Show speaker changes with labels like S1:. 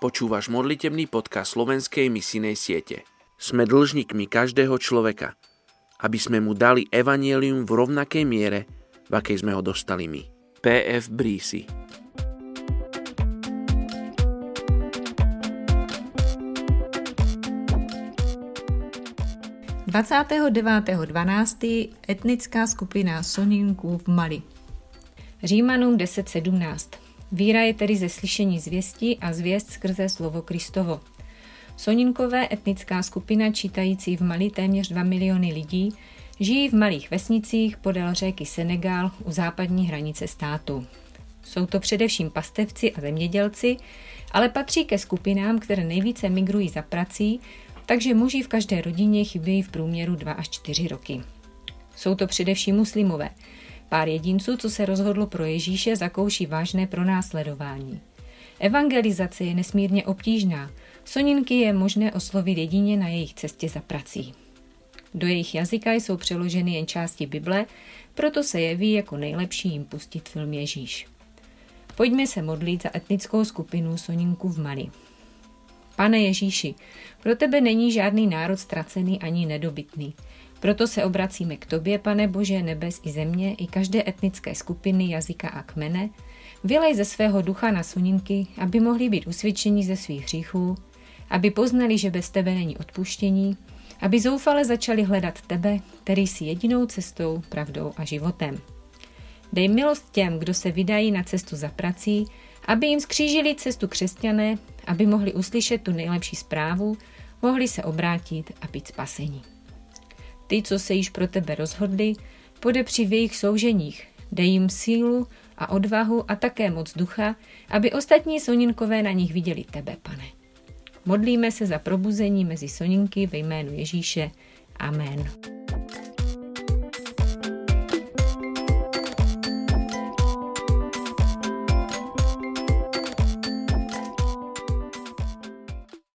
S1: Počúvaš modlitebný podcast slovenskej misijnej siete. Sme dlžníkmi každého človeka, aby sme mu dali evanielium v rovnakej miere, v akej sme ho dostali my. P.F. Brísi
S2: 29.12. etnická skupina Soninků v Mali. Římanům 10.17. Víra je tedy ze slyšení zvěsti a zvěst skrze slovo Kristovo. Soninkové etnická skupina čítající v Mali téměř 2 miliony lidí žijí v malých vesnicích podél řeky Senegal u západní hranice státu. Jsou to především pastevci a zemědělci, ale patří ke skupinám, které nejvíce migrují za prací takže muži v každé rodině chybějí v průměru 2 až 4 roky. Jsou to především muslimové. Pár jedinců, co se rozhodlo pro Ježíše, zakouší vážné pronásledování. Evangelizace je nesmírně obtížná. Soninky je možné oslovit jedině na jejich cestě za prací. Do jejich jazyka jsou přeloženy jen části Bible, proto se jeví jako nejlepší jim pustit film Ježíš. Pojďme se modlit za etnickou skupinu Soninku v Mali. Pane Ježíši, pro tebe není žádný národ ztracený ani nedobytný. Proto se obracíme k tobě, pane Bože, nebes i země, i každé etnické skupiny, jazyka a kmene. Vylej ze svého ducha na suninky, aby mohli být usvědčeni ze svých hříchů, aby poznali, že bez tebe není odpuštění, aby zoufale začali hledat tebe, který jsi jedinou cestou, pravdou a životem. Dej milost těm, kdo se vydají na cestu za prací, aby jim skřížili cestu křesťané, aby mohli uslyšet tu nejlepší zprávu, mohli se obrátit a být spasení. Ty, co se již pro tebe rozhodli, podepři v jejich souženích, dej jim sílu a odvahu a také moc ducha, aby ostatní soninkové na nich viděli tebe, pane. Modlíme se za probuzení mezi soninky ve jménu Ježíše. Amen.